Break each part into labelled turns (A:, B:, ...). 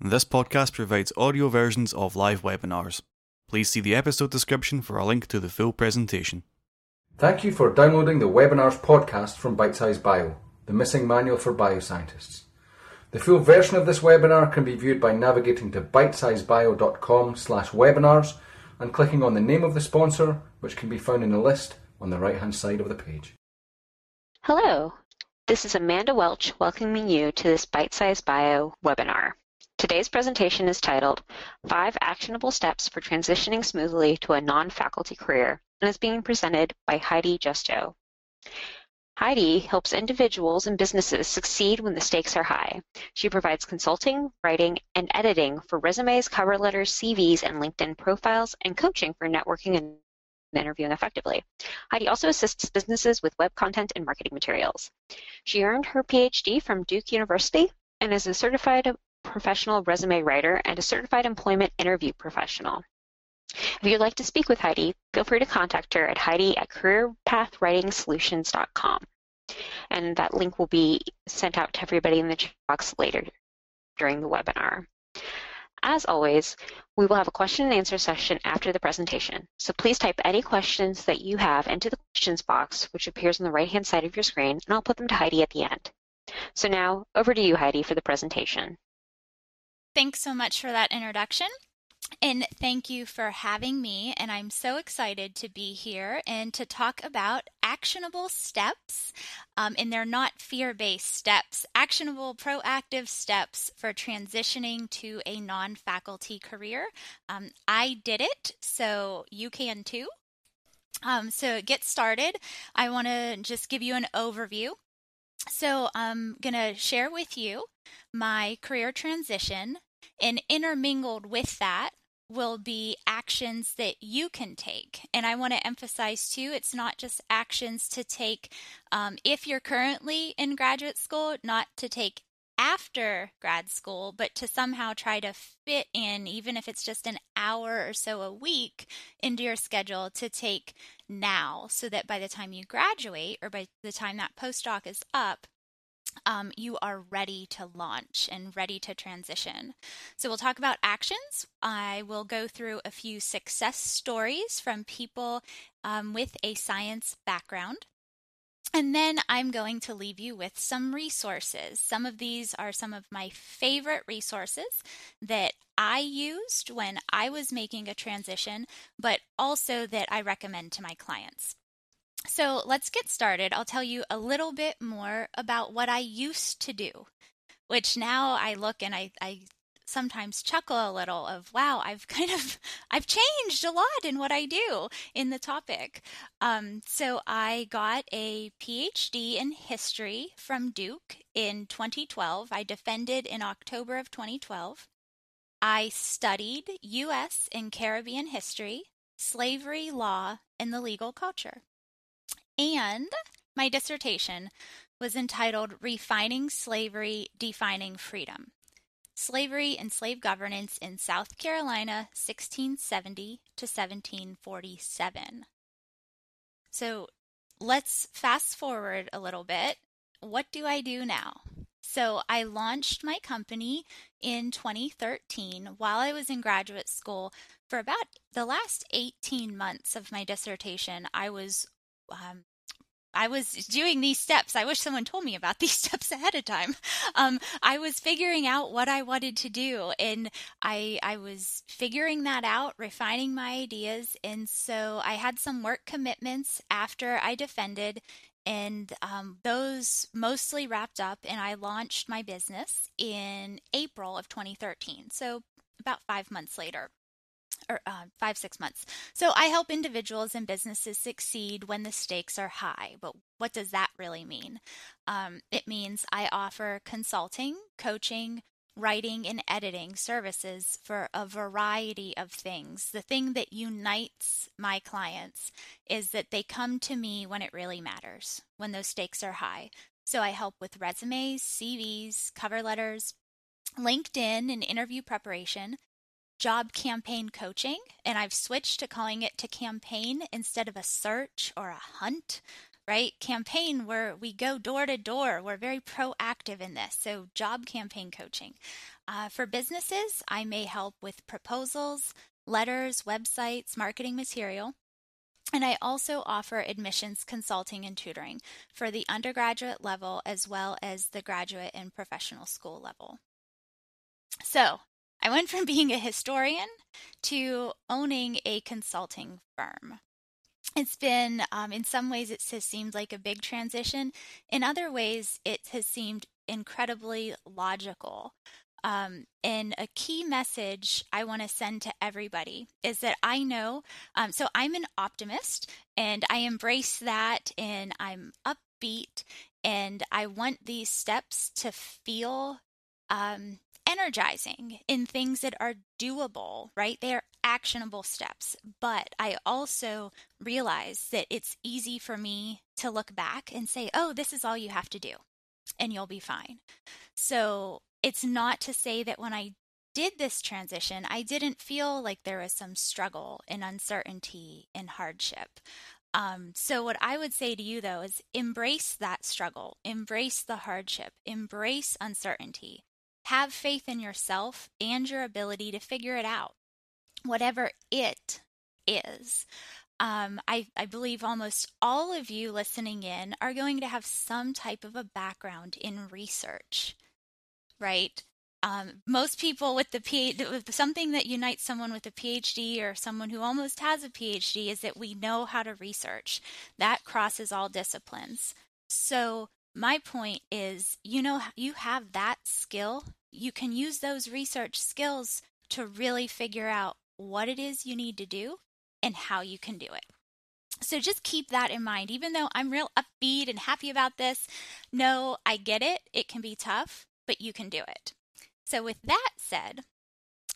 A: This podcast provides audio versions of live webinars. Please see the episode description for a link to the full presentation.
B: Thank you for downloading the webinars podcast from Bitesize Bio, the missing manual for bioscientists. The full version of this webinar can be viewed by navigating to bitesizebio.com slash webinars and clicking on the name of the sponsor, which can be found in the list on the right hand side of the page.
C: Hello, this is Amanda Welch welcoming you to this Bitesize Bio webinar. Today's presentation is titled Five Actionable Steps for Transitioning Smoothly to a Non-Faculty Career and is being presented by Heidi Giusto. Heidi helps individuals and businesses succeed when the stakes are high. She provides consulting, writing, and editing for resumes, cover letters, CVs, and LinkedIn profiles, and coaching for networking and interviewing effectively. Heidi also assists businesses with web content and marketing materials. She earned her PhD from Duke University and is a certified professional resume writer and a certified employment interview professional. If you'd like to speak with Heidi, feel free to contact her at heidi at careerpathwritingsolutions.com. And that link will be sent out to everybody in the chat box later during the webinar. As always, we will have a question and answer session after the presentation. So please type any questions that you have into the questions box, which appears on the right-hand side of your screen, and I'll put them to Heidi at the end. So now, over to you, Heidi, for the presentation.
D: Thanks so much for that introduction. And thank you for having me. And I'm so excited to be here and to talk about actionable steps. Um, and they're not fear based steps, actionable, proactive steps for transitioning to a non faculty career. Um, I did it, so you can too. Um, so, get started. I want to just give you an overview. So, I'm going to share with you my career transition and intermingled with that will be actions that you can take. And I want to emphasize too, it's not just actions to take um, if you're currently in graduate school, not to take after grad school, but to somehow try to fit in, even if it's just an hour or so a week, into your schedule to take now so that by the time you graduate or by the time that postdoc is up, um, you are ready to launch and ready to transition. So, we'll talk about actions. I will go through a few success stories from people um, with a science background. And then I'm going to leave you with some resources. Some of these are some of my favorite resources that I used when I was making a transition, but also that I recommend to my clients. So let's get started. I'll tell you a little bit more about what I used to do, which now I look and I, I sometimes chuckle a little of wow i've kind of i've changed a lot in what i do in the topic. Um, so i got a phd in history from duke in 2012 i defended in october of 2012 i studied u.s and caribbean history slavery law and the legal culture. And my dissertation was entitled Refining Slavery, Defining Freedom Slavery and Slave Governance in South Carolina, 1670 to 1747. So let's fast forward a little bit. What do I do now? So I launched my company in 2013 while I was in graduate school. For about the last 18 months of my dissertation, I was um, I was doing these steps. I wish someone told me about these steps ahead of time. Um, I was figuring out what I wanted to do, and I I was figuring that out, refining my ideas, and so I had some work commitments after I defended, and um, those mostly wrapped up, and I launched my business in April of 2013. So about five months later or uh, five, six months. So I help individuals and businesses succeed when the stakes are high. But what does that really mean? Um, it means I offer consulting, coaching, writing, and editing services for a variety of things. The thing that unites my clients is that they come to me when it really matters, when those stakes are high. So I help with resumes, CVs, cover letters, LinkedIn, and interview preparation job campaign coaching, and I've switched to calling it to campaign instead of a search or a hunt. right? Campaign where we go door to door. We're very proactive in this. So, job campaign coaching. Uh, for businesses, I may help with proposals, letters, websites, marketing material. And I also offer admissions consulting and tutoring for the undergraduate level as well as the graduate and professional school level. So I went from being a historian to owning a consulting firm. It's been, um, in some ways, it has seemed like a big transition. In other ways, it has seemed incredibly logical. Um, and a key message I want to send to everybody is that I know, um, so I'm an optimist and I embrace that and I'm upbeat and I want these steps to feel um, energizing in things that are doable, right? They are actionable steps. But I also realize that it's easy for me to look back and say, oh, this is all you have to do and you'll be fine. So it's not to say that when I did this transition, I didn't feel like there was some struggle and uncertainty and hardship. Um, so, what I would say to you though is embrace that struggle, embrace the hardship, embrace uncertainty, have faith in yourself and your ability to figure it out, whatever it is. Um, I, I believe almost all of you listening in are going to have some type of a background in research right? Um, most people with the PhD, something that unites someone with a PhD or someone who almost has a PhD is that we know how to research. That crosses all disciplines. So my point is, you know, you have that skill. You can use those research skills to really figure out what it is you need to do and how you can do it. So just keep that in mind. Even though I'm real upbeat and happy about this, no, I get it. It can be tough but you can do it. So, with that said,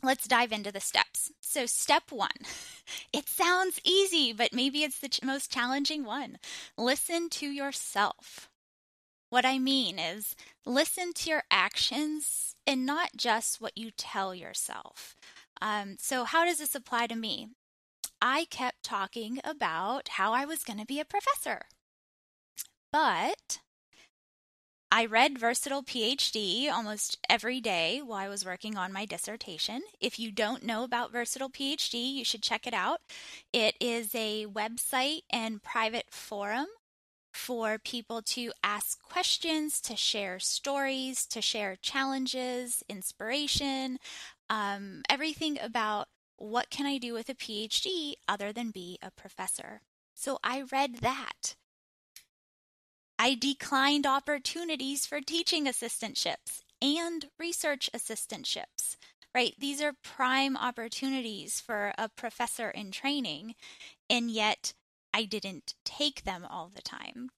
D: let's dive into the steps. So, step one it sounds easy, but maybe it's the ch- most challenging one. Listen to yourself. What I mean is, listen to your actions and not just what you tell yourself. Um, so, how does this apply to me? I kept talking about how I was going to be a professor. But I read Versatile PhD almost every day while I was working on my dissertation. If you don't know about Versatile PhD, you should check it out. It is a website and private forum for people to ask questions, to share stories, to share challenges, inspiration, um, everything about what can I do with a PhD other than be a professor. So I read that. I declined opportunities for teaching assistantships and research assistantships, right? These are prime opportunities for a professor in training, and yet I didn't take them all the time.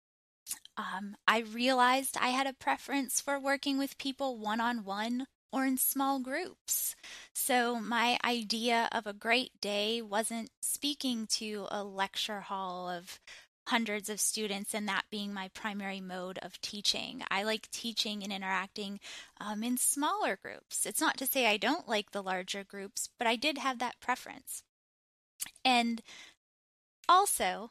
D: Um, I realized I had a preference for working with people one on one or in small groups. So, my idea of a great day wasn't speaking to a lecture hall of hundreds of students and that being my primary mode of teaching. I like teaching and interacting um, in smaller groups. It's not to say I don't like the larger groups, but I did have that preference. And also,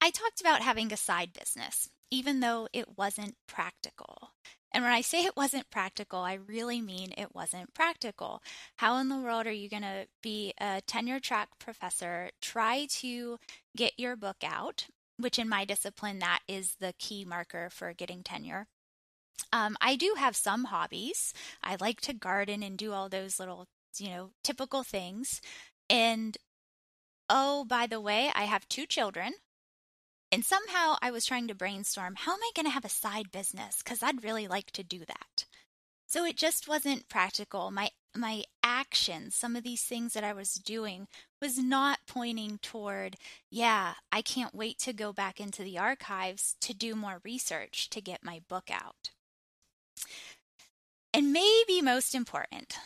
D: I talked about having a side business, even though it wasn't practical. And when I say it wasn't practical, I really mean it wasn't practical. How in the world are you going to be a tenure track professor, try to get your book out, which in my discipline, that is the key marker for getting tenure. Um, I do have some hobbies. I like to garden and do all those little, you know, typical things. And oh, by the way, I have two children. And somehow I was trying to brainstorm how am I going to have a side business? Because I'd really like to do that. So it just wasn't practical. My my actions, some of these things that I was doing, was not pointing toward, yeah, I can't wait to go back into the archives to do more research to get my book out. And maybe most important,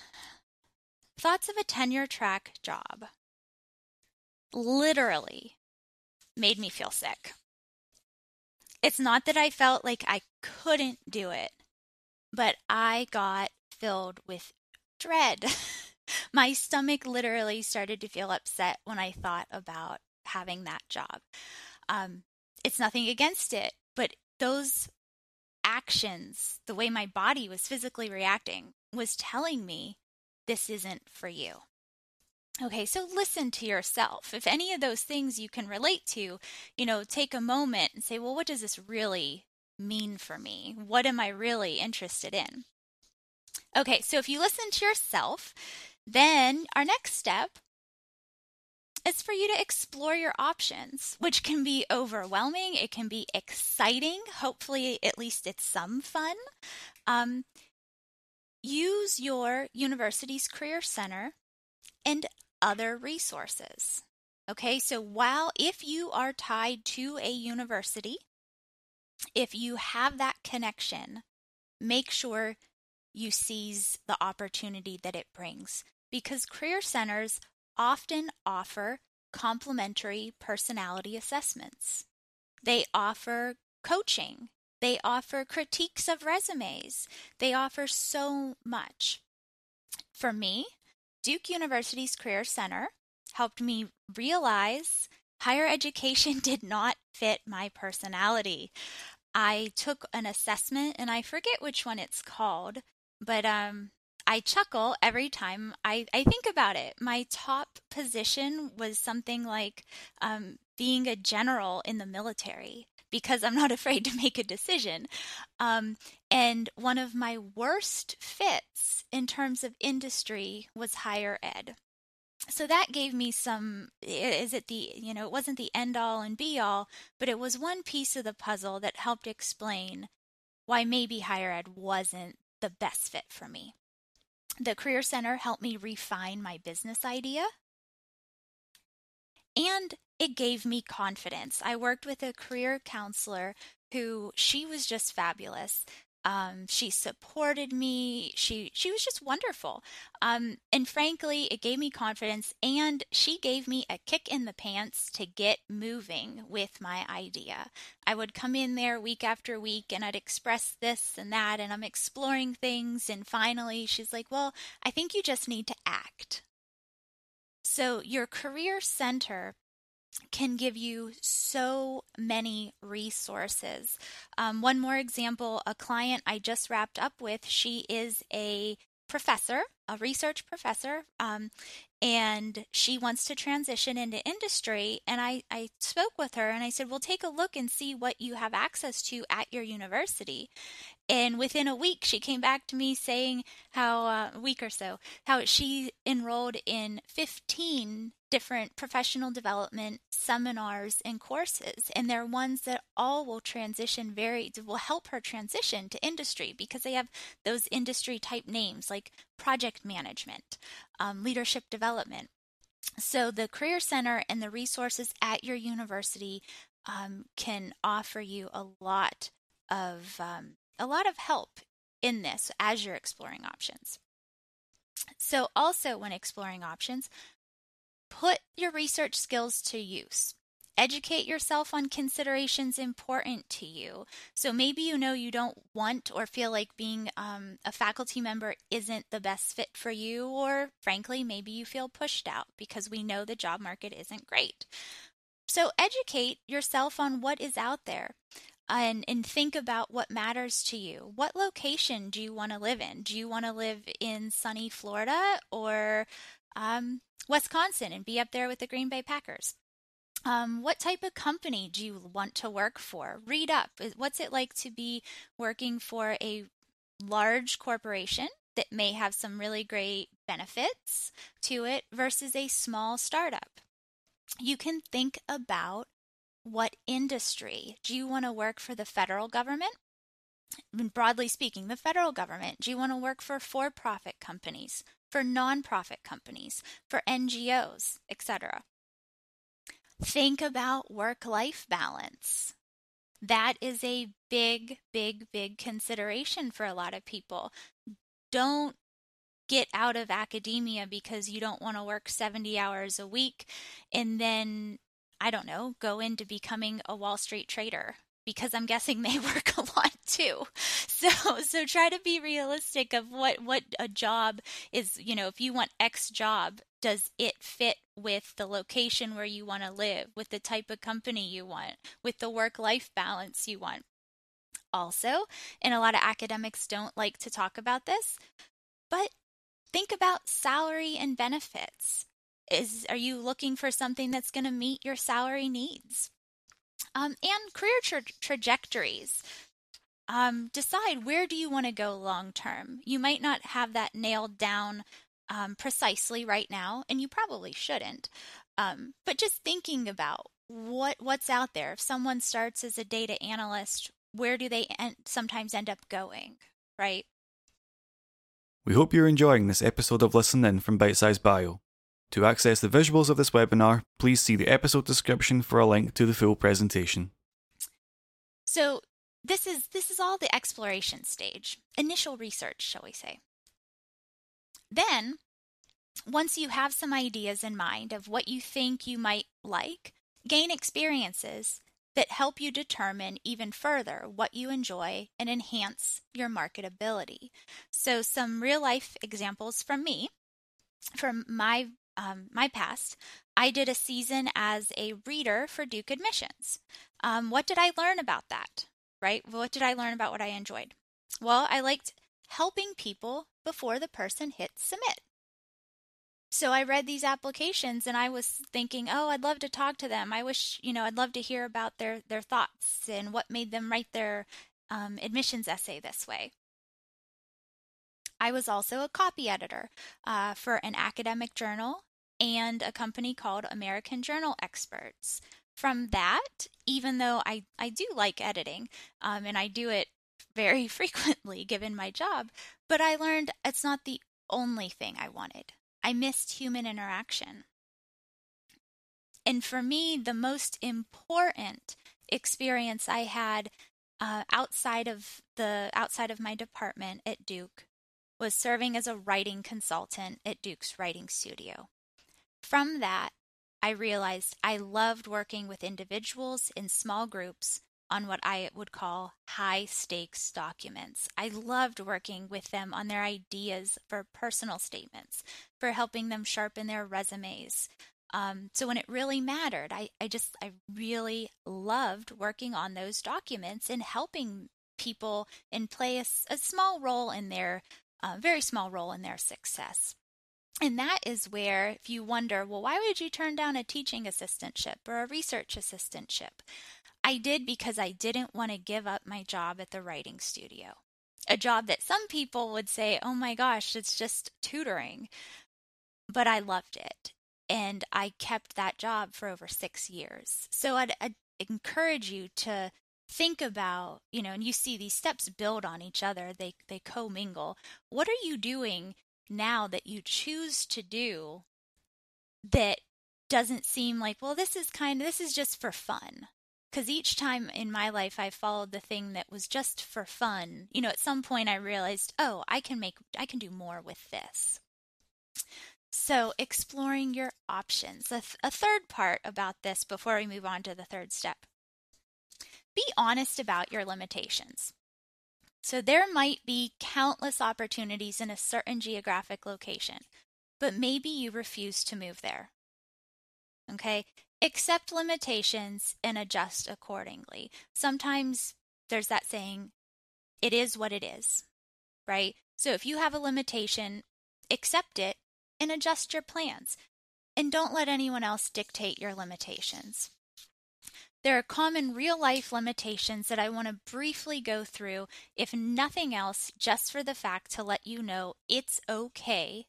D: thoughts of a tenure track job literally made me feel sick. It's not that I felt like I couldn't do it, but I got filled with dread. My stomach literally started to feel upset when I thought about having that job. Um, it's nothing against it, but those actions, the way my body was physically reacting, was telling me this isn't for you. Okay, so listen to yourself. If any of those things you can relate to, you know, take a moment and say, well, what does this really mean for me? What am I really interested in? Okay, so if you listen to yourself, then our next step is for you to explore your options, which can be overwhelming. It can be exciting. Hopefully, at least it's some fun. Um, use your university's Career Center and other resources. Okay, so while if you are tied to a university, if you have that connection, make sure you seize the opportunity that it brings because career centers often offer complimentary personality assessments. They offer coaching. They offer critiques of resumes. They offer so much. For me, Duke University's Career Center helped me realize higher education did not fit my personality. I took an assessment and I forget which one it's called, but um I chuckle every time I, I think about it. My top position was something like um, being a general in the military because I'm not afraid to make a decision. Um, and one of my worst fits in terms of industry was higher ed. So that gave me some, is it the, you know, it wasn't the end all and be all, but it was one piece of the puzzle that helped explain why maybe higher ed wasn't the best fit for me. The Career Center helped me refine my business idea. And it gave me confidence. I worked with a career counselor who she was just fabulous. Um, she supported me. She she was just wonderful. Um, and frankly, it gave me confidence, and she gave me a kick in the pants to get moving with my idea. I would come in there week after week, and I'd express this and that, and I'm exploring things. And finally, she's like, "Well, I think you just need to act." So your career center can give you so many resources. Um, one more example a client I just wrapped up with, she is a professor, a research professor, um, and she wants to transition into industry. And I, I spoke with her and I said, Well, take a look and see what you have access to at your university. And within a week, she came back to me saying how, uh, a week or so, how she enrolled in 15 different professional development seminars and courses. And they're ones that all will transition very, will help her transition to industry because they have those industry type names like project management, um, leadership development. So the Career Center and the resources at your university um, can offer you a lot of um, a lot of help in this as you're exploring options. So, also when exploring options, put your research skills to use. Educate yourself on considerations important to you. So maybe you know you don't want or feel like being um, a faculty member isn't the best fit for you, or frankly, maybe you feel pushed out because we know the job market isn't great. So educate yourself on what is out there and and think about what matters to you. What location do you want to live in? Do you want to live in sunny Florida or um, Wisconsin and be up there with the Green Bay Packers? Um, what type of company do you want to work for? Read up. What's it like to be working for a large corporation that may have some really great benefits to it versus a small startup? You can think about what industry? Do you want to work for the federal government? Broadly speaking, the federal government. Do you want to work for for profit companies, for nonprofit companies, for NGOs, etc.? Think about work life balance. That is a big, big, big consideration for a lot of people. Don't get out of academia because you don't want to work 70 hours a week and then I don't know, go into becoming a Wall Street trader because I'm guessing they work a lot too. So so try to be realistic of what what a job is, you know, if you want X job, does it fit with the location where you want to live, with the type of company you want, with the work life balance you want? Also, and a lot of academics don't like to talk about this, but think about salary and benefits. Is are you looking for something that's going to meet your salary needs? Um, and career tra- trajectories. Um, decide where do you want to go long term. You might not have that nailed down um, precisely right now, and you probably shouldn't. Um, but just thinking about what what's out there. If someone starts as a data analyst, where do they en- sometimes end up going, right?
A: We hope you're enjoying this episode of Listen In from Bite Size Bio. To access the visuals of this webinar, please see the episode description for a link to the full presentation.
D: So this is this is all the exploration stage, initial research, shall we say. Then, once you have some ideas in mind of what you think you might like, gain experiences that help you determine even further what you enjoy and enhance your marketability. So, some real life examples from me, from my um, my past. I did a season as a reader for Duke Admissions. Um, what did I learn about that? Right? What did I learn about what I enjoyed? Well, I liked helping people before the person hit submit. So I read these applications and I was thinking, oh, I'd love to talk to them. I wish, you know, I'd love to hear about their, their thoughts and what made them write their um, admissions essay this way. I was also a copy editor uh, for an academic journal and a company called American Journal Experts. From that, even though I, I do like editing um, and I do it very frequently given my job, but I learned it's not the only thing I wanted. I missed human interaction. And for me, the most important experience I had uh, outside of the outside of my department at Duke was serving as a writing consultant at Duke's writing studio. From that, I realized I loved working with individuals in small groups on what I would call high stakes documents. I loved working with them on their ideas for personal statements, for helping them sharpen their resumes. Um, so when it really mattered, I, I just, I really loved working on those documents and helping people and play a, a small role in their, uh, very small role in their success. And that is where, if you wonder, well, why would you turn down a teaching assistantship or a research assistantship? I did because I didn't want to give up my job at the writing studio. A job that some people would say, oh my gosh, it's just tutoring. But I loved it. And I kept that job for over six years. So I'd, I'd encourage you to think about, you know, and you see these steps build on each other, they, they commingle. What are you doing now that you choose to do that doesn't seem like, well, this is kind of, this is just for fun? because each time in my life I followed the thing that was just for fun, you know, at some point I realized, oh, I can make, I can do more with this. So, exploring your options. A, th- a third part about this before we move on to the third step be honest about your limitations. So, there might be countless opportunities in a certain geographic location, but maybe you refuse to move there. Okay, accept limitations and adjust accordingly. Sometimes there's that saying, it is what it is, right? So if you have a limitation, accept it and adjust your plans. And don't let anyone else dictate your limitations. There are common real life limitations that I want to briefly go through, if nothing else, just for the fact to let you know it's okay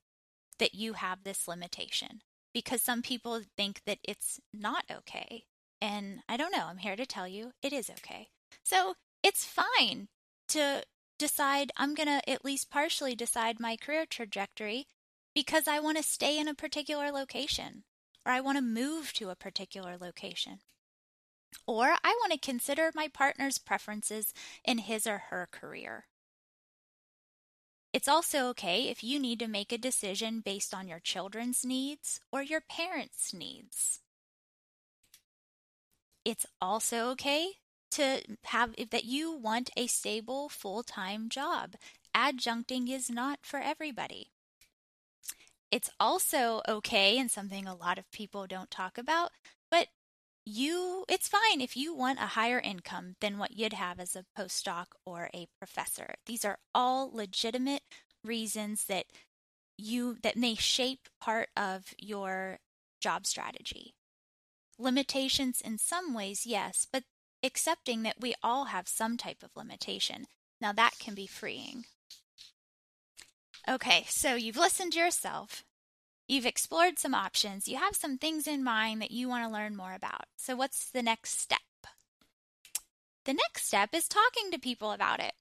D: that you have this limitation because some people think that it's not okay. And I don't know, I'm here to tell you it is okay. So it's fine to decide I'm going to at least partially decide my career trajectory because I want to stay in a particular location or I want to move to a particular location. Or I want to consider my partner's preferences in his or her career. It's also okay if you need to make a decision based on your children's needs or your parents' needs. It's also okay to have that you want a stable full-time job. Adjuncting is not for everybody. It's also okay and something a lot of people don't talk about, but you it's fine if you want a higher income than what you'd have as a postdoc or a professor. These are all legitimate reasons that you that may shape part of your job strategy. Limitations in some ways, yes, but accepting that we all have some type of limitation. Now that can be freeing. Okay, so you've listened to yourself. You've explored some options. You have some things in mind that you want to learn more about. So, what's the next step? The next step is talking to people about it.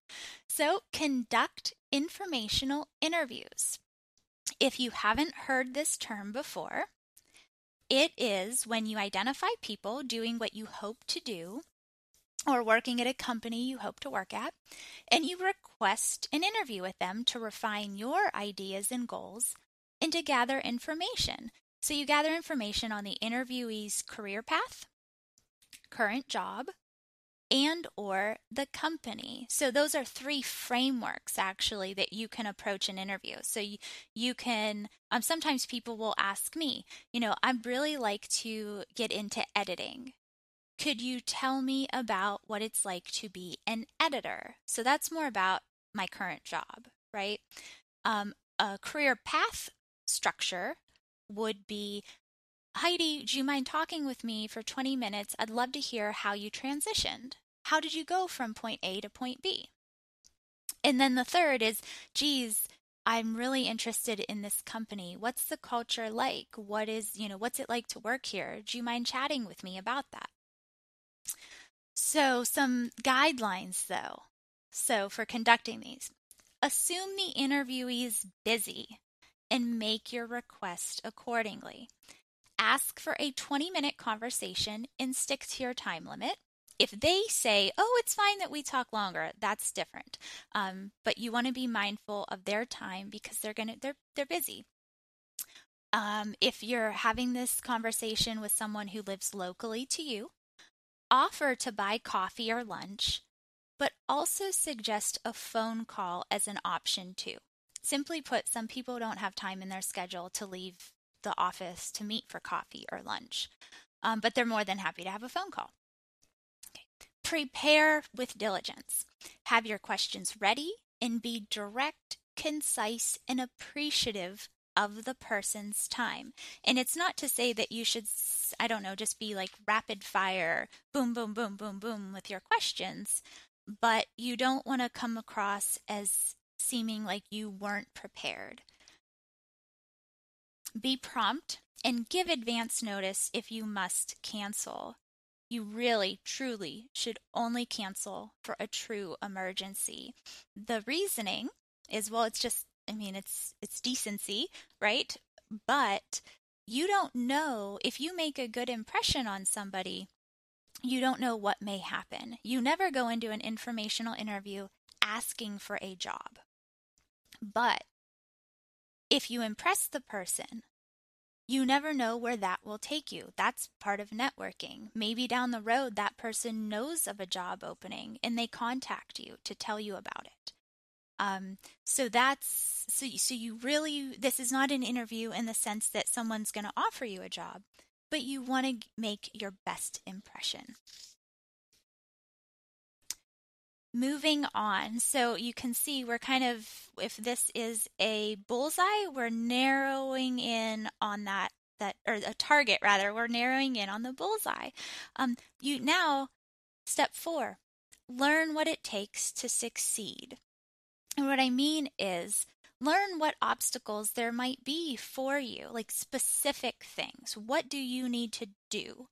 D: So, conduct informational interviews. If you haven't heard this term before, it is when you identify people doing what you hope to do or working at a company you hope to work at, and you request an interview with them to refine your ideas and goals and to gather information. So you gather information on the interviewee's career path, current job, and or the company. So those are three frameworks actually that you can approach an interview. So you, you can um, sometimes people will ask me, you know, I'd really like to get into editing. Could you tell me about what it's like to be an editor? So that's more about my current job, right? Um, a career path structure would be Heidi, do you mind talking with me for 20 minutes? I'd love to hear how you transitioned. How did you go from point A to point B? And then the third is, geez, I'm really interested in this company. What's the culture like? What is, you know, what's it like to work here? Do you mind chatting with me about that? So, some guidelines though. So, for conducting these, assume the interviewee is busy and make your request accordingly. Ask for a 20 minute conversation and stick to your time limit. If they say, oh, it's fine that we talk longer, that's different. Um, but you want to be mindful of their time because they're gonna they're they're busy. Um, if you're having this conversation with someone who lives locally to you, offer to buy coffee or lunch, but also suggest a phone call as an option too. Simply put, some people don't have time in their schedule to leave the office to meet for coffee or lunch, um, but they're more than happy to have a phone call. Okay. Prepare with diligence. Have your questions ready and be direct, concise, and appreciative of the person's time. And it's not to say that you should, I don't know, just be like rapid fire, boom, boom, boom, boom, boom with your questions, but you don't want to come across as seeming like you weren't prepared. Be prompt and give advance notice if you must cancel. You really, truly should only cancel for a true emergency. The reasoning is well, it's just I mean, it's it's decency, right? But you don't know if you make a good impression on somebody, you don't know what may happen. You never go into an informational interview asking for a job. But if you impress the person, you never know where that will take you. That's part of networking. Maybe down the road, that person knows of a job opening and they contact you to tell you about it. Um, so that's so. So you really this is not an interview in the sense that someone's going to offer you a job, but you want to make your best impression. Moving on, so you can see we're kind of if this is a bullseye, we're narrowing in on that that or a target rather. We're narrowing in on the bullseye. Um, you now step four, learn what it takes to succeed. And what I mean is learn what obstacles there might be for you, like specific things. What do you need to do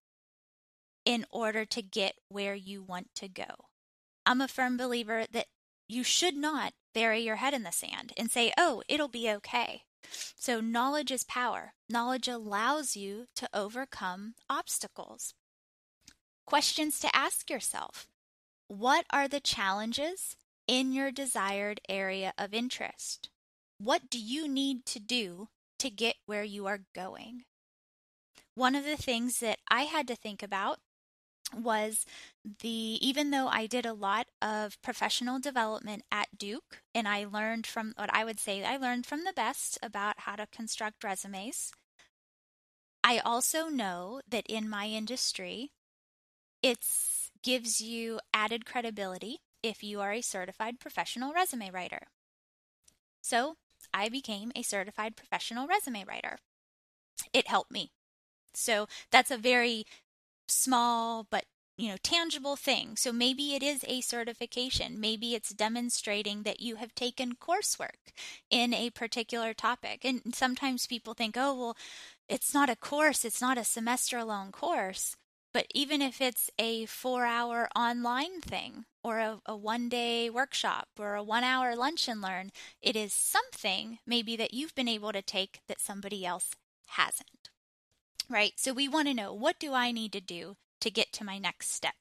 D: in order to get where you want to go? I'm a firm believer that you should not bury your head in the sand and say, oh, it'll be okay. So, knowledge is power. Knowledge allows you to overcome obstacles. Questions to ask yourself What are the challenges in your desired area of interest. What do you need to do to get where you are going? One of the things that I had to think about was the even though I did a lot of professional development at Duke and I learned from what I would say I learned from the best about how to construct resumes. I also know that in my industry it gives you added credibility if you are a certified professional resume writer. So, I became a certified professional resume writer. It helped me. So, that's a very small but you know tangible thing. So maybe it is a certification. Maybe it's demonstrating that you have taken coursework in a particular topic. And sometimes people think oh well it's not a course. It's not a semester long course. But even if it's a four hour online thing or a, a one day workshop or a one hour lunch and learn it is something maybe that you've been able to take that somebody else hasn't right? So we want to know what do I need to do to get to my next step?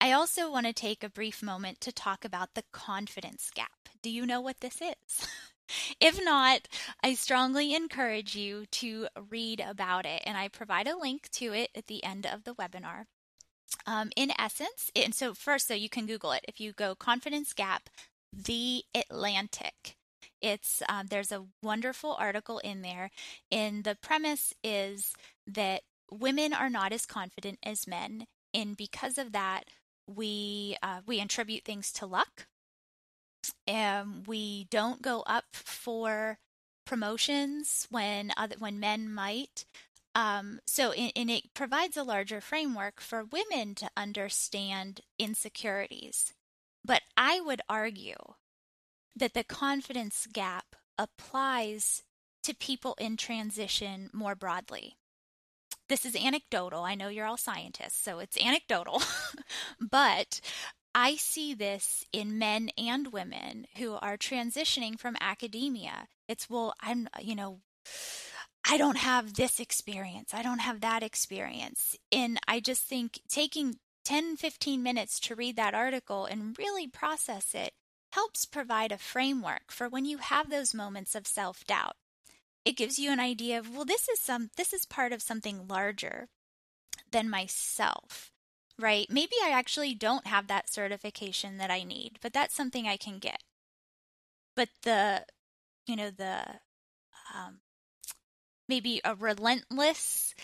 D: I also want to take a brief moment to talk about the confidence gap. Do you know what this is? if not, I strongly encourage you to read about it, and I provide a link to it at the end of the webinar. Um, in essence, and so first, so you can Google it. If you go confidence gap, the Atlantic, it's um, there's a wonderful article in there, and the premise is that women are not as confident as men, and because of that, we uh, we attribute things to luck. And we don't go up for promotions when other when men might. Um, so, and it provides a larger framework for women to understand insecurities. But I would argue that the confidence gap applies to people in transition more broadly. This is anecdotal. I know you're all scientists, so it's anecdotal. but I see this in men and women who are transitioning from academia. It's, well, I'm, you know, I don't have this experience. I don't have that experience. And I just think taking 10, 15 minutes to read that article and really process it helps provide a framework for when you have those moments of self-doubt. It gives you an idea of, well, this is some this is part of something larger than myself. Right? Maybe I actually don't have that certification that I need, but that's something I can get. But the you know, the um, maybe a relentless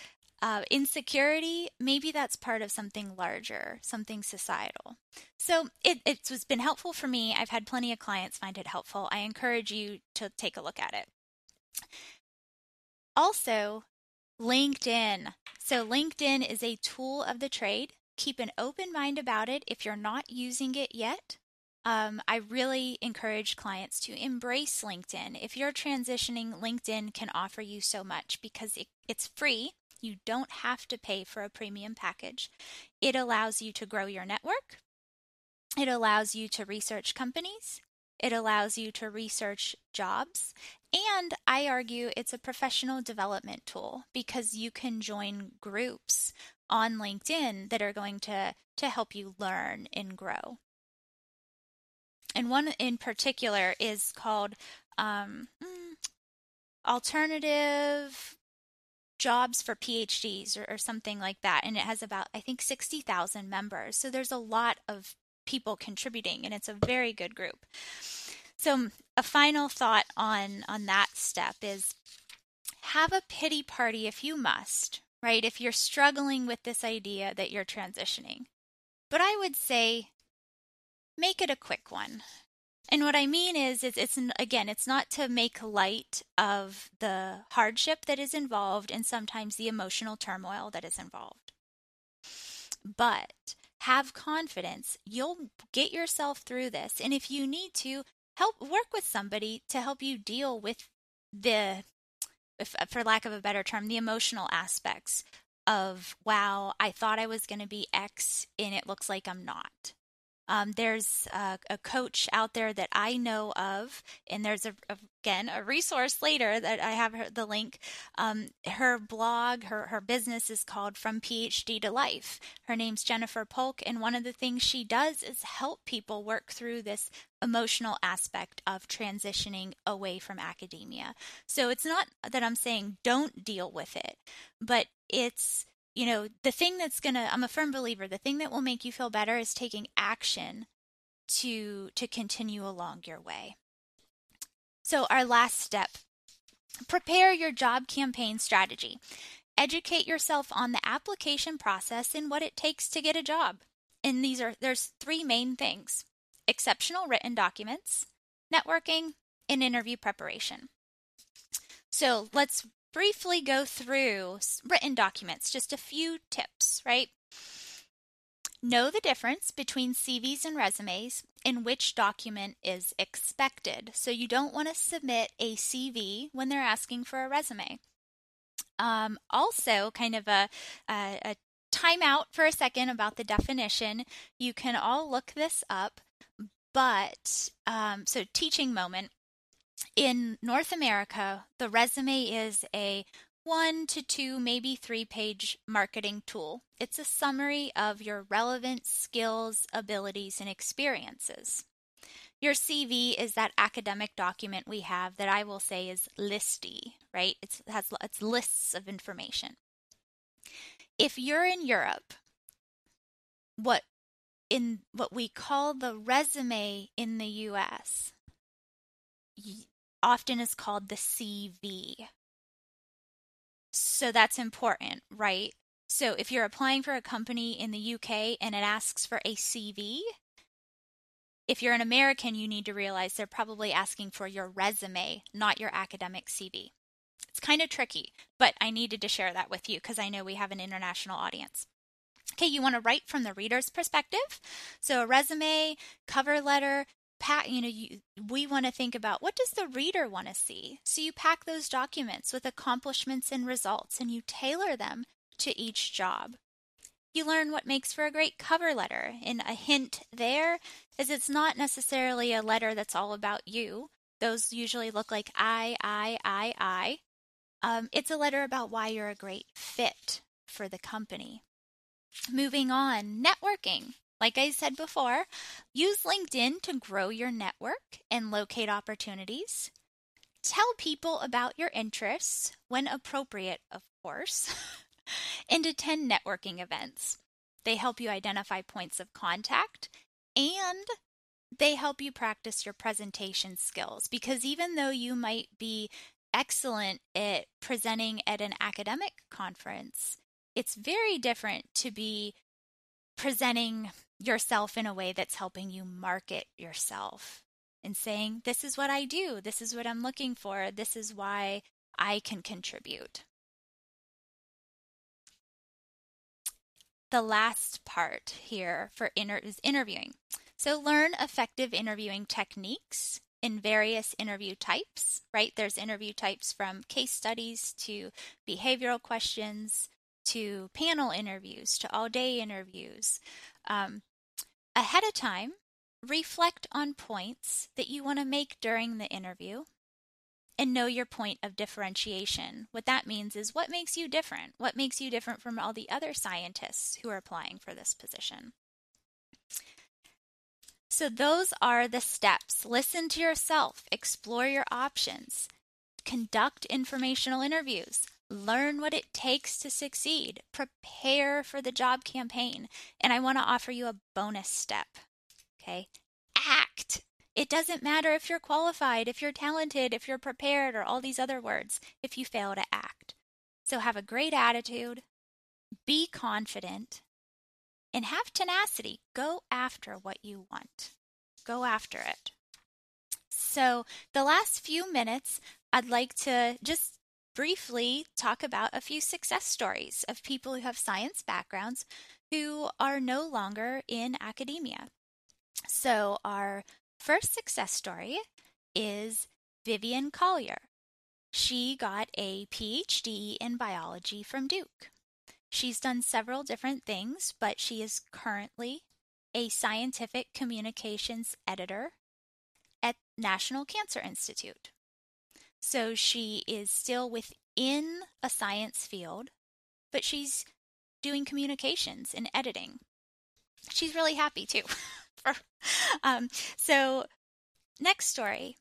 D: uh, insecurity, maybe that's part of something larger, something societal. So it, it's been helpful for me. I've had plenty of clients find it helpful. I encourage you to take a look at it. Also, LinkedIn. So, LinkedIn is a tool of the trade. Keep an open mind about it if you're not using it yet. Um, I really encourage clients to embrace LinkedIn. If you're transitioning, LinkedIn can offer you so much because it, it's free. You don't have to pay for a premium package. It allows you to grow your network. It allows you to research companies. It allows you to research jobs. And I argue it's a professional development tool because you can join groups on LinkedIn that are going to, to help you learn and grow. And one in particular is called um, hmm, Alternative jobs for PhDs or, or something like that. And it has about, I think, 60,000 members. So there's a lot of people contributing, and it's a very good group. So um, a final thought on on that step is have a pity party if you must, right? If you're struggling with this idea that you're transitioning. But I would say make it a quick one. And what I mean is, it's, it's again, it's not to make light of the hardship that is involved and sometimes the emotional turmoil that is involved. But have confidence. You'll get yourself through this. And if you need to, help work with somebody to help you deal with the, if, uh, for lack of a better term, the emotional aspects of, wow, I thought I was going to be X and it looks like I'm not. Um, there's a, a, coach out there that I know of, and there's a, again a resource later that I have her, the link. Um, her blog, her her business is called From PhD to Life. Her name's Jennifer Polk, and one of the things she does is help people work through this emotional aspect of transitioning away from academia. So it's not that I'm saying don't deal with it, but it's you know, the thing that's going to I'm a firm believer, the thing that will make you feel better is taking action to to continue along your way. So our last step, prepare your job campaign strategy. Educate yourself on the application process and what it takes to get a job. And these are there's three main things. Exceptional written documents, networking, and interview preparation. So, let's briefly go through written documents, just a few tips, right? Know the difference between CVs and resumes and which document is expected. So you don't want to submit a CV when they're asking for a resume. Um, also, kind of a, a, a time out for a second about the definition. You can all look this up, but um, so teaching moment. In North America, the resume is a one to two, maybe three page marketing tool. It's a summary of your relevant skills, abilities, and experiences. Your CV is that academic document we have that I will say is listy, right? It's, it has it's lists of information. If you're in Europe, what in what we call the resume in the US often is called the CV, so that's important, right? So if you're applying for a company in the UK and it asks for a CV, if you're an American, you need to realize they're probably asking for your resume, not your academic CV. It's kind of tricky, but I needed to share that with you because I know we have an international audience. Okay, you want to write from the reader's perspective. So a resume, cover letter, pack you know you, we want to think about what does the reader want to see? So you pack those documents with accomplishments and results and you tailor them to each job. You learn what makes for a great cover letter and a hint there is it's not necessarily a letter that's all about you. Those usually look like i i i i. Um, it's a letter about why you're a great fit for the company. Moving on networking like I said before, use LinkedIn to grow your network and locate opportunities. Tell people about your interests, when appropriate, of course, and attend networking events. They help you identify points of contact and they help you practice your presentation skills because even though you might be excellent at presenting at an academic conference, it's very different to be presenting yourself in a way that's helping you market yourself and saying, This is what I do. This is what I'm looking for. This is why I can contribute. The last part here for inter- is interviewing. So, learn effective interviewing techniques in various interview types, right? There's interview types from case studies to behavioral questions to panel interviews to all day interviews. Um, ahead of time, reflect on points that you want to make during the interview and know your point of differentiation. What that means is what makes you different? What makes you different from all the other scientists who are applying for this position? So, those are the steps. Listen to yourself, explore your options, conduct informational interviews, Learn what it takes to succeed. Prepare for the job campaign. And I want to offer you a bonus step. Okay? Act. It doesn't matter if you're qualified, if you're talented, if you're prepared, or all these other words, if you fail to act. So have a great attitude, be confident, and have tenacity. Go after what you want. Go after it. So, the last few minutes, I'd like to just briefly talk about a few success stories of people who have science backgrounds who are no longer in academia. So, our first success story is Vivian Collier. She got a PhD in biology from Duke. She's done several different things, but she is currently a scientific communications editor at National Cancer Institute. So she is still within a science field, but she's doing communications and editing. She's really happy too. um, so, next story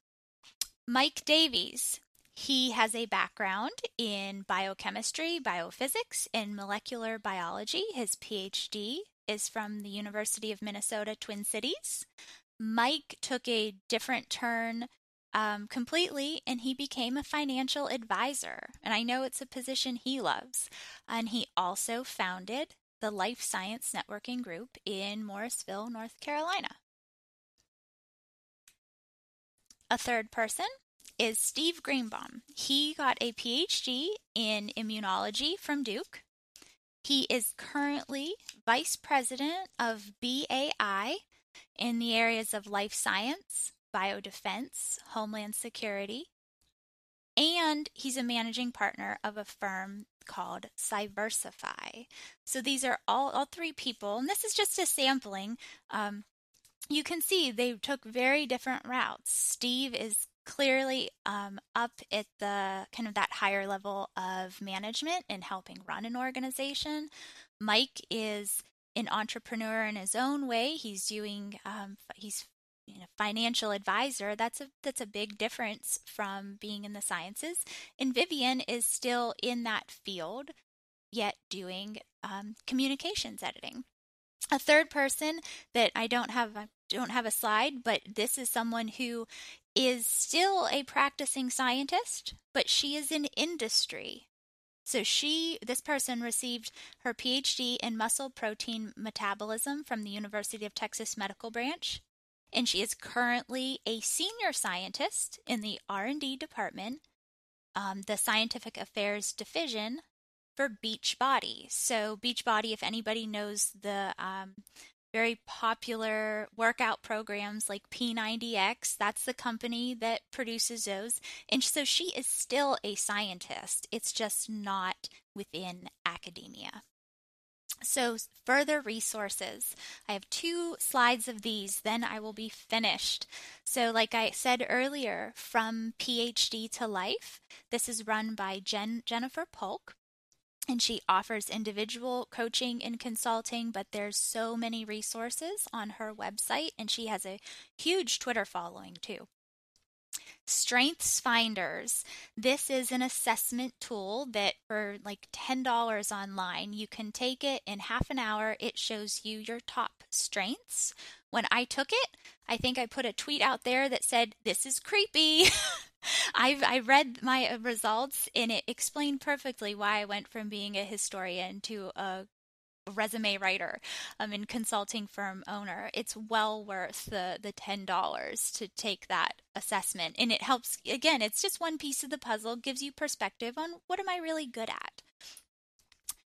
D: Mike Davies. He has a background in biochemistry, biophysics, and molecular biology. His PhD is from the University of Minnesota Twin Cities. Mike took a different turn um, completely and he became a financial advisor. And I know it's a position he loves. And he also founded the Life Science Networking Group in Morrisville, North Carolina. A third person is Steve Greenbaum. He got a PhD in immunology from Duke. He is currently vice president of BAI in the areas of life science, biodefense, homeland security, and he's a managing partner of a firm called Cyversify. So these are all, all three people, and this is just a sampling. Um, you can see they took very different routes. Steve is clearly um, up at the kind of that higher level of management and helping run an organization. Mike is an entrepreneur in his own way. He's doing um, he's you know, financial advisor. That's a that's a big difference from being in the sciences. And Vivian is still in that field, yet doing um, communications editing. A third person that I don't have I don't have a slide, but this is someone who is still a practicing scientist, but she is in industry. So she, this person received her PhD in muscle protein metabolism from the University of Texas Medical Branch, and she is currently a senior scientist in the R&D department, um, the Scientific Affairs Division for Beachbody. So Beachbody, if anybody knows the um, very popular workout programs like P90X. That's the company that produces those. And so she is still a scientist, it's just not within academia. So, further resources. I have two slides of these, then I will be finished. So, like I said earlier, from PhD to Life, this is run by Jen, Jennifer Polk and she offers individual coaching and consulting but there's so many resources on her website and she has a huge twitter following too strengths finders. This is an assessment tool that for like $10 online you can take it in half an hour. It shows you your top strengths. When i took it i think i put a tweet out there that said this is creepy. I've I read my results and it explained perfectly why I went from being a historian to a resume writer um, and consulting firm owner. It's well worth the the ten dollars to take that assessment, and it helps. Again, it's just one piece of the puzzle, gives you perspective on what am I really good at.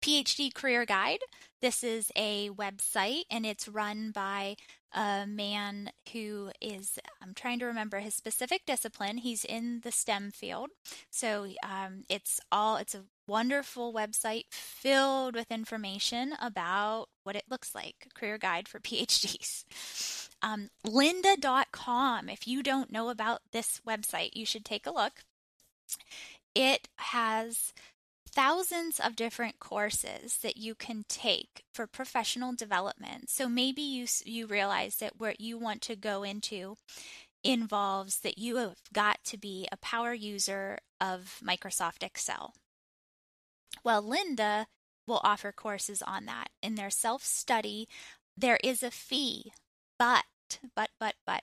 D: PhD Career Guide. This is a website and it's run by a man who is, I'm trying to remember his specific discipline. He's in the STEM field. So um, it's all, it's a wonderful website filled with information about what it looks like, career guide for PhDs. Um, lynda.com. If you don't know about this website, you should take a look. It has thousands of different courses that you can take for professional development. So maybe you you realize that what you want to go into involves that you have got to be a power user of Microsoft Excel. Well, Lynda will offer courses on that. In their self-study, there is a fee, but but but but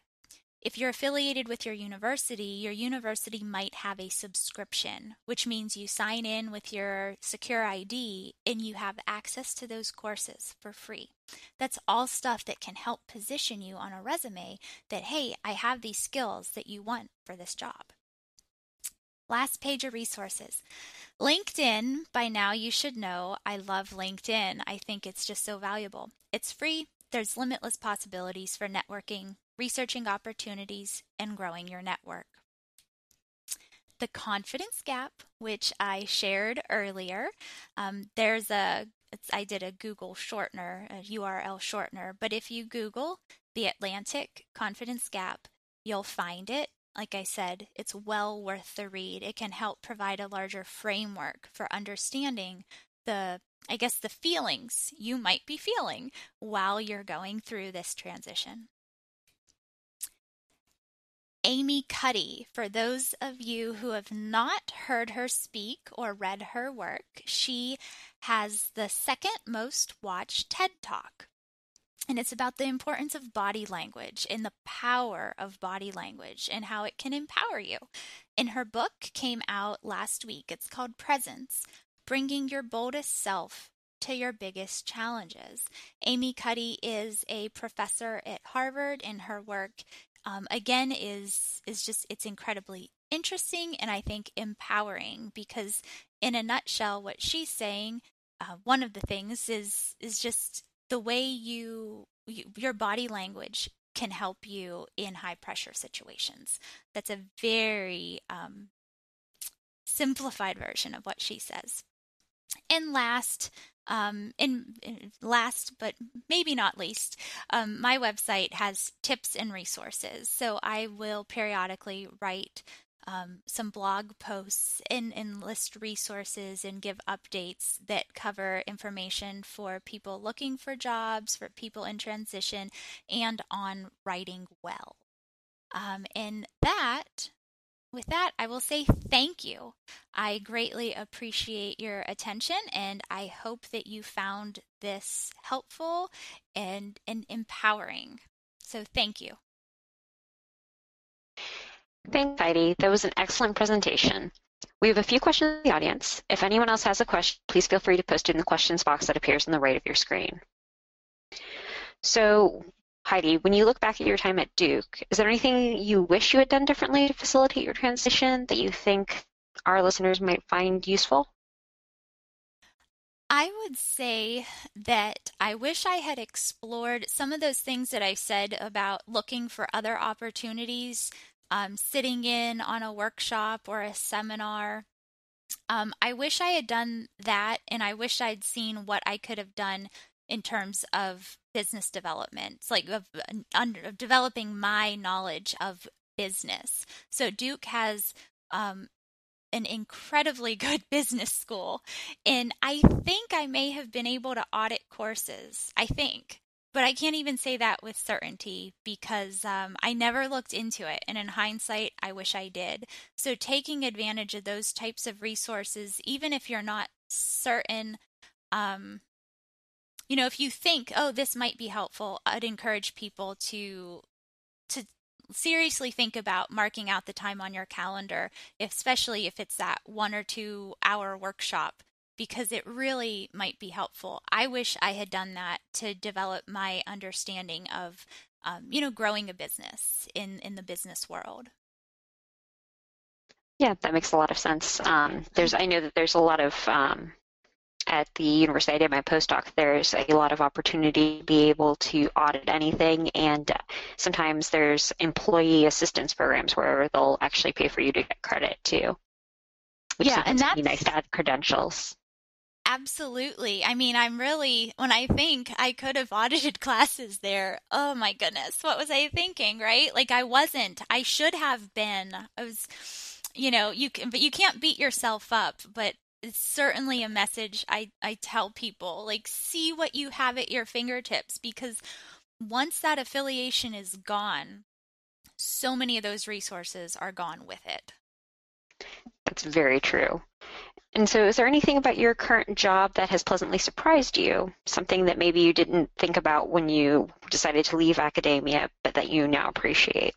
D: if you're affiliated with your university, your university might have a subscription, which means you sign in with your secure ID and you have access to those courses for free. That's all stuff that can help position you on a resume that, hey, I have these skills that you want for this job. Last page of resources. LinkedIn, by now you should know, I love LinkedIn. I think it's just so valuable. It's free, there's limitless possibilities for networking, researching opportunities, and growing your network. The confidence gap, which I shared earlier, um, there's a I did a Google shortener, a URL shortener, but if you Google the Atlantic confidence gap, you'll find it. Like I said, it's well worth the read. It can help provide a larger framework for understanding the I guess the feelings you might be feeling while you're going through this transition. Amy Cuddy. For those of you who have not heard her speak or read her work, she has the second most watched TED Talk. And it's about the importance of body language and the power of body language and how it can empower you. And her book came out last week. It's called Presence Bringing Your Boldest Self to Your Biggest Challenges. Amy Cuddy is a professor at Harvard, and her work um, again is is just it's incredibly interesting and I think empowering because in a nutshell what she's saying uh, one of the things is is just the way you, you your body language can help you in high pressure situations. That's a very um, simplified version of what she says. And last, um, in, last but maybe not least, um, my website has tips and resources. So I will periodically write um, some blog posts and, and list resources and give updates that cover information for people looking for jobs, for people in transition, and on writing well. Um, and that with that, I will say thank you. I greatly appreciate your attention and I hope that you found this helpful and, and empowering. So, thank you.
C: Thanks, Heidi. That was an excellent presentation. We have a few questions in the audience. If anyone else has a question, please feel free to post it in the questions box that appears on the right of your screen. So, Heidi, when you look back at your time at Duke, is there anything you wish you had done differently to facilitate your transition that you think our listeners might find useful?
D: I would say that I wish I had explored some of those things that I said about looking for other opportunities, um, sitting in on a workshop or a seminar. Um, I wish I had done that, and I wish I'd seen what I could have done in terms of business development, it's like of, of developing my knowledge of business. So Duke has um, an incredibly good business school, and I think I may have been able to audit courses. I think. But I can't even say that with certainty because um, I never looked into it. And in hindsight, I wish I did. So, taking advantage of those types of resources, even if you're not certain um, you know, if you think, oh, this might be helpful, I'd encourage people to to seriously think about marking out the time on your calendar, especially if it's that one or two hour workshop, because it really might be helpful. I wish I had done that to develop my understanding of, um, you know, growing a business in in the business world.
C: Yeah, that makes a lot of sense. Um, there's, I know that there's a lot of um, at the university I did my postdoc, there's a lot of opportunity to be able to audit anything, and sometimes there's employee assistance programs where they'll actually pay for you to get credit too.
D: yeah, and that's
C: nice to add credentials.
D: Absolutely. I mean, I'm really, when I think I could have audited classes there, oh my goodness, what was I thinking, right? Like I wasn't. I should have been. I was, you know, you can, but you can't beat yourself up. But it's certainly a message I, I tell people like see what you have at your fingertips because once that affiliation is gone so many of those resources are gone with it.
C: That's very true. And so is there anything about your current job that has pleasantly surprised you? Something that maybe you didn't think about when you decided to leave academia but that you now appreciate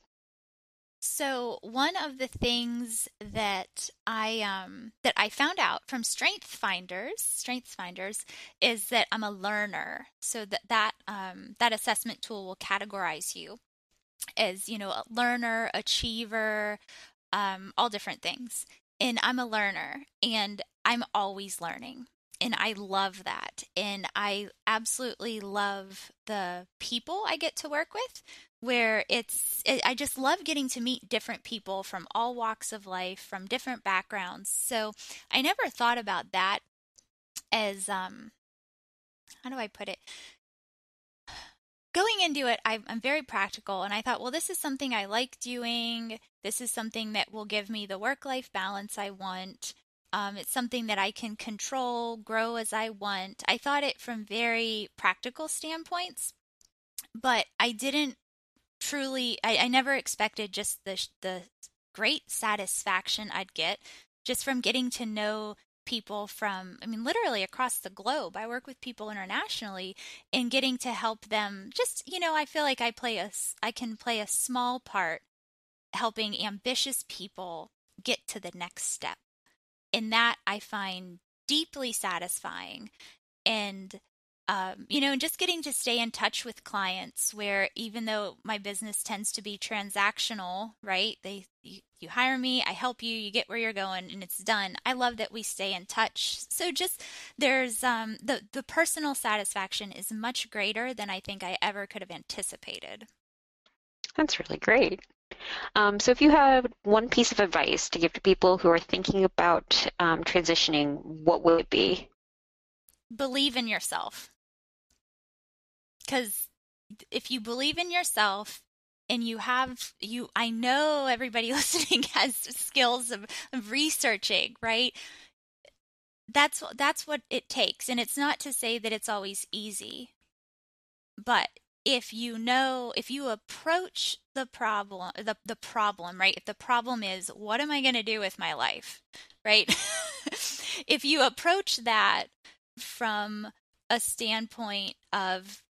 D: so one of the things that I um, that I found out from Strength Finders, Strengths Finders, is that I'm a learner. So that that um, that assessment tool will categorize you as you know a learner, achiever, um, all different things. And I'm a learner, and I'm always learning and I love that. And I absolutely love the people I get to work with, where it's, it, I just love getting to meet different people from all walks of life, from different backgrounds. So I never thought about that as, um, how do I put it? Going into it, I, I'm very practical, and I thought, well, this is something I like doing. This is something that will give me the work life balance I want. Um, it's something that I can control, grow as I want. I thought it from very practical standpoints, but I didn't truly, I, I never expected just the the great satisfaction I'd get just from getting to know people from i mean literally across the globe. I work with people internationally and getting to help them just you know i feel like i play a i can play a small part helping ambitious people get to the next step. And that i find deeply satisfying and um, you know, and just getting to stay in touch with clients where even though my business tends to be transactional, right? They you, you hire me, I help you, you get where you're going, and it's done. I love that we stay in touch. So just there's um, the the personal satisfaction is much greater than I think I ever could have anticipated.
C: That's really great. Um, so, if you had one piece of advice to give to people who are thinking about um, transitioning, what would it be?
D: Believe in yourself because if you believe in yourself and you have you i know everybody listening has skills of, of researching right? That's that's what it takes. And it's not to say that it's always easy. But if you know if you approach the problem the, the problem right? If the problem is what am i going to do with my life right? If you approach that from a standpoint of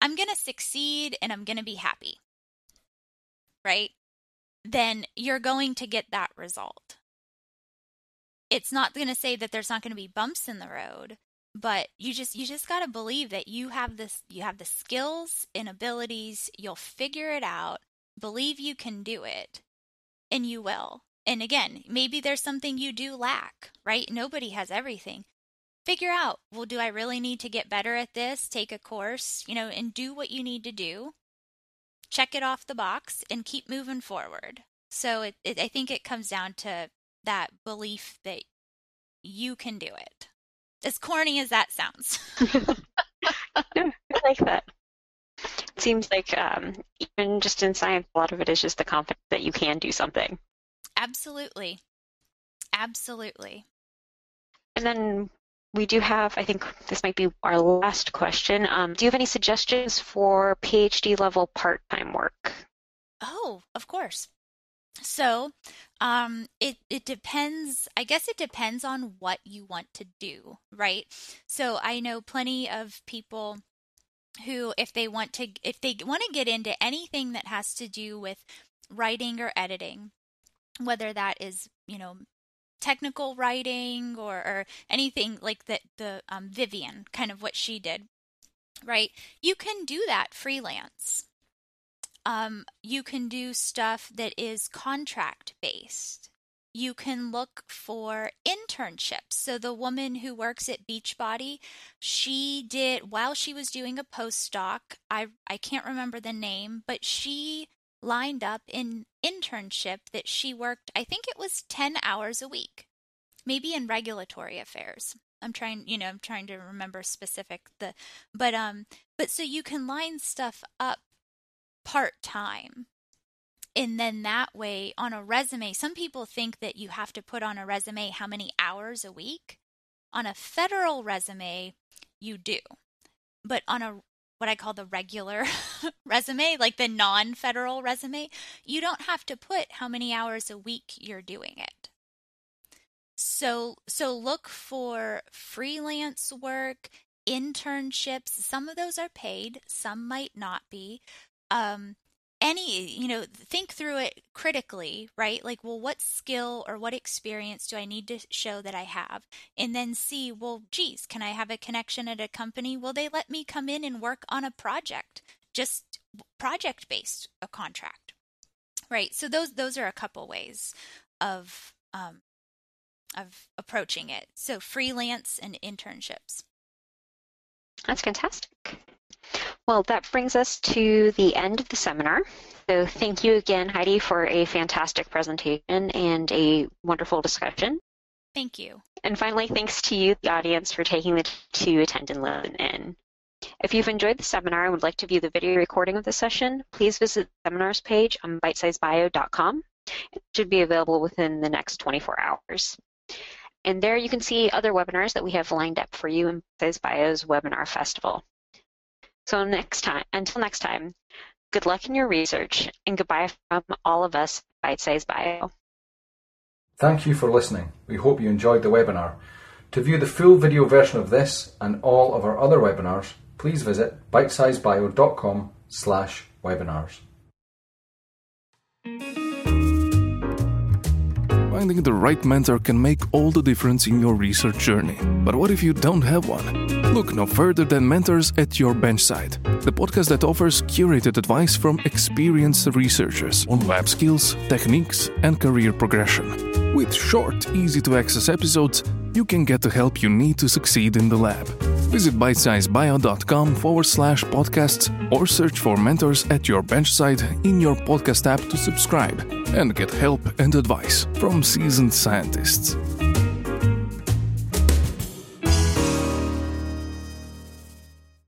D: I'm going to succeed and I'm going to be happy, right? Then you're going to get that result. It's not going to say that there's not going to be bumps in the road, but you just you just got to believe that you have this you have the skills and abilities, you'll figure it out, believe you can do it, and you will. And again, maybe there's something you do lack, right? Nobody has everything figure out well do i really need to get better at this take a course you know and do what you need to do? Check it off the box and keep moving forward. So it, it, i think it comes down to that belief that you can do it. As corny as that sounds.
C: I like that. It seems like um, even just in science a lot of it is just the confidence that you can do something.
D: Absolutely. Absolutely.
C: And then we do have, I think this might be our last question. Um, do you have any suggestions for PhD level part time work?
D: Oh, of course. So, um, it it depends. I guess it depends on what you want to do, right? So I know plenty of people who, if they want to, if they want to get into anything that has to do with writing or editing, whether that is you know technical writing or, or anything like that the um, Vivian kind of what she did right? You can do that freelance. Um, you can do stuff that is contract based you can look for internships. So the woman who works at Beachbody, she did while she was doing a postdoc, I I can't remember the name, but she lined up an internship that she worked, I think it was 10 hours a week, maybe in regulatory affairs. I'm trying, you know, I'm trying to remember specific the but um but so you can line stuff up part-time. And then that way on a resume, some people think that you have to put on a resume how many hours a week. On a federal resume, you do. But on a what I call the regular resume, like the non federal resume, you don't have to put how many hours a week you're doing it. So, so look for freelance work, internships. Some of those are paid, some might not be. Um, any, you know, think through it critically, right? Like, well, what skill or what experience do I need to show that I have? And then see, well, geez, can I have a connection at a company? Will they let me come in and work on a project? Just project based a contract, right? So those those are a couple ways of um, of approaching it. So freelance and internships.
C: That's fantastic. Well, that brings us to the end of the seminar. So thank you again, Heidi, for a fantastic presentation and a wonderful discussion.
D: Thank you.
C: And finally, thanks to you, the audience, for taking the time to attend and listen in. If you've enjoyed the seminar and would like to view the video recording of the session, please visit the seminars page on bitesizebio.com. It should be available within the next 24 hours. And there you can see other webinars that we have lined up for you in Bite Size Bio's Webinar Festival. So next time, until next time, Good luck in your research, and goodbye from all of us at Bite Size Bio.
B: Thank you for listening. We hope you enjoyed the webinar. To view the full video version of this and all of our other webinars, please visit bitesizebio.com slash webinars.
E: Finding the right mentor can make all the difference in your research journey. But what if you don't have one? Look no further than Mentors at Your Benchside, the podcast that offers curated advice from experienced researchers on lab skills, techniques, and career progression. With short, easy to access episodes, you can get the help you need to succeed in the lab. Visit bitesizebio.com forward slash podcasts or search for mentors at your benchside in your podcast app to subscribe and get help and advice from seasoned scientists.